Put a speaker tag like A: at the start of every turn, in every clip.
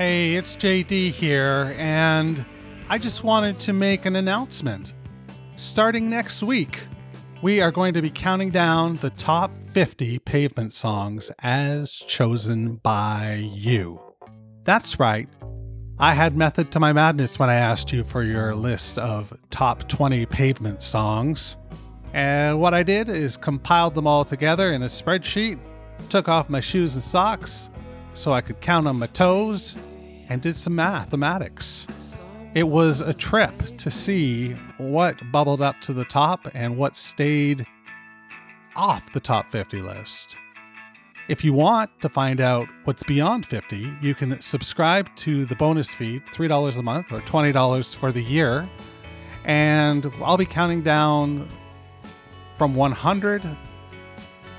A: Hey, it's JD here, and I just wanted to make an announcement. Starting next week, we are going to be counting down the top 50 pavement songs as chosen by you. That's right. I had method to my madness when I asked you for your list of top 20 pavement songs. And what I did is compiled them all together in a spreadsheet, took off my shoes and socks so I could count on my toes, and did some mathematics. It was a trip to see what bubbled up to the top and what stayed off the top 50 list. If you want to find out what's beyond 50, you can subscribe to the bonus feed, $3 a month or $20 for the year. And I'll be counting down from 100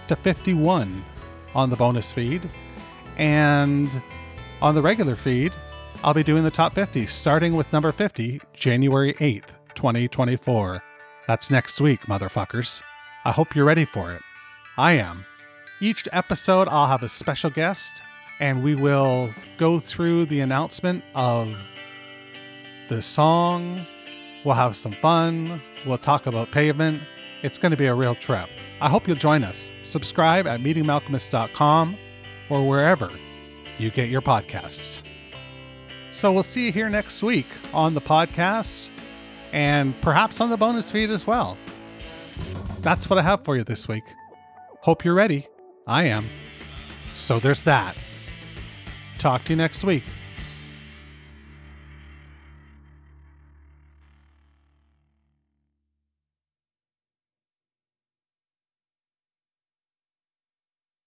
A: to 51 on the bonus feed. And on the regular feed, I'll be doing the top 50, starting with number 50, January 8th, 2024. That's next week, motherfuckers. I hope you're ready for it. I am. Each episode, I'll have a special guest, and we will go through the announcement of the song. We'll have some fun. We'll talk about pavement. It's going to be a real trip. I hope you'll join us. Subscribe at meetingmalkmus.com or wherever you get your podcasts. So we'll see you here next week on the podcast and perhaps on the bonus feed as well. That's what I have for you this week. Hope you're ready. I am. So there's that. Talk to you next week.